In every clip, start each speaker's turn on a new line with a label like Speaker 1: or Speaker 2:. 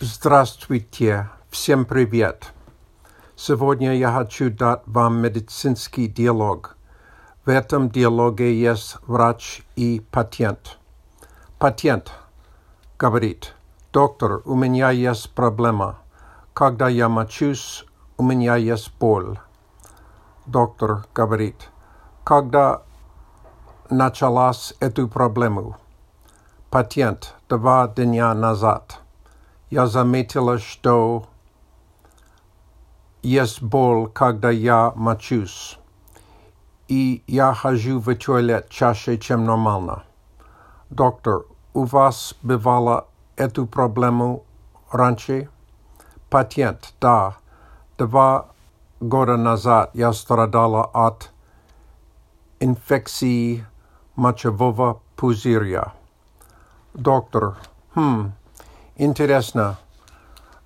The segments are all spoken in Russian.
Speaker 1: Здравствуйте, всем привет. Сегодня я хочу дать вам медицинский диалог. В этом диалоге есть врач и пациент. Пациент говорит, доктор, у меня есть проблема. Когда я мочусь, у меня есть боль. Доктор говорит, когда началась эту проблему? Пациент два дня назад. Я заметила, что есть боль, когда я мочусь, и я хожу в туалет чаще, чем нормально. Доктор, у вас бывало эту проблему раньше? Пациент, да. Два года назад я страдала от инфекции мочевого пузыря. Доктор, хм, интересно,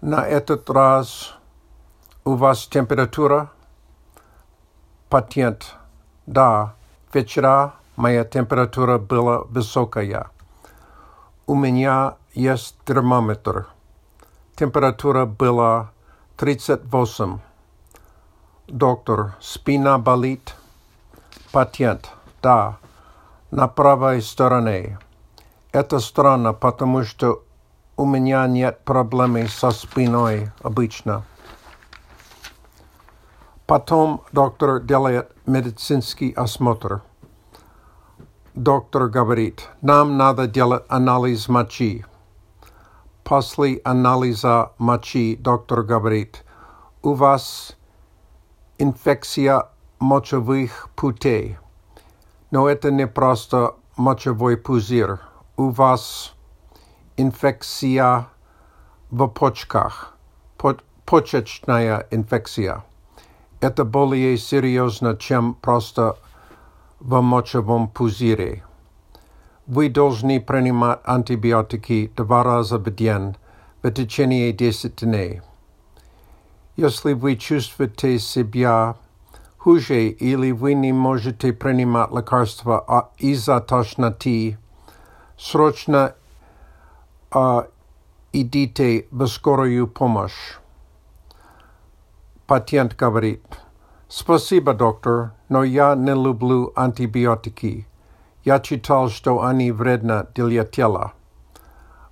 Speaker 1: на этот раз у вас температура? Пациент, да, вчера моя температура была высокая. У меня есть термометр. Температура была 38. Доктор, спина болит? Пациент, да, на правой стороне. Это странно, потому что у меня нет проблемы со спиной обычно. Потом доктор делает медицинский осмотр. Доктор говорит, нам надо делать анализ мочи. После анализа мочи доктор говорит, у вас инфекция мочевых путей. Но это не просто мочевой пузырь у вас инфекция в почках, почечная инфекция. Это более серьезно, чем просто в мочевом пузыре. Вы должны принимать антибиотики два раза в день в течение 10 дней. Если вы чувствуете себя хуже или вы не можете принимать лекарства из-за тошноты, срочно а, идите в скорую помощь. Пациент говорит, спасибо, доктор, но я не люблю антибиотики. Я читал, что они вредны для тела.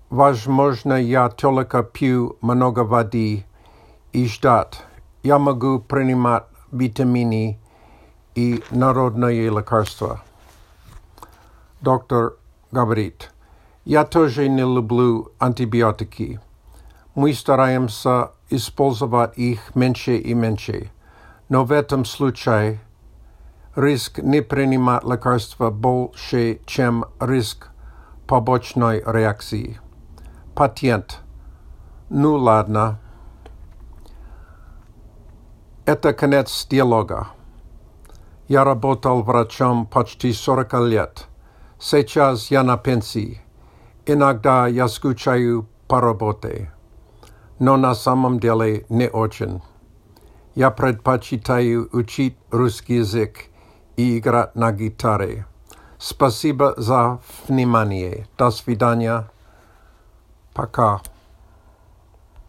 Speaker 1: Возможно, я только пью много воды и ждать. Я могу принимать витамины и народные лекарства. Доктор говорит, я тоже не люблю антибиотики. Мы стараемся использовать их меньше и меньше, но в этом случае риск не принимать лекарства больше, чем риск побочной реакции. Пациент. Ну ладно. Это конец диалога. Я работал врачом почти 40 лет. Сейчас я на пенсии. Иногда я скучаю по работе. Но на самом деле не очень. Я предпочитаю учить русский язык и играть на гитаре. Спасибо за внимание. До свидания. Пока.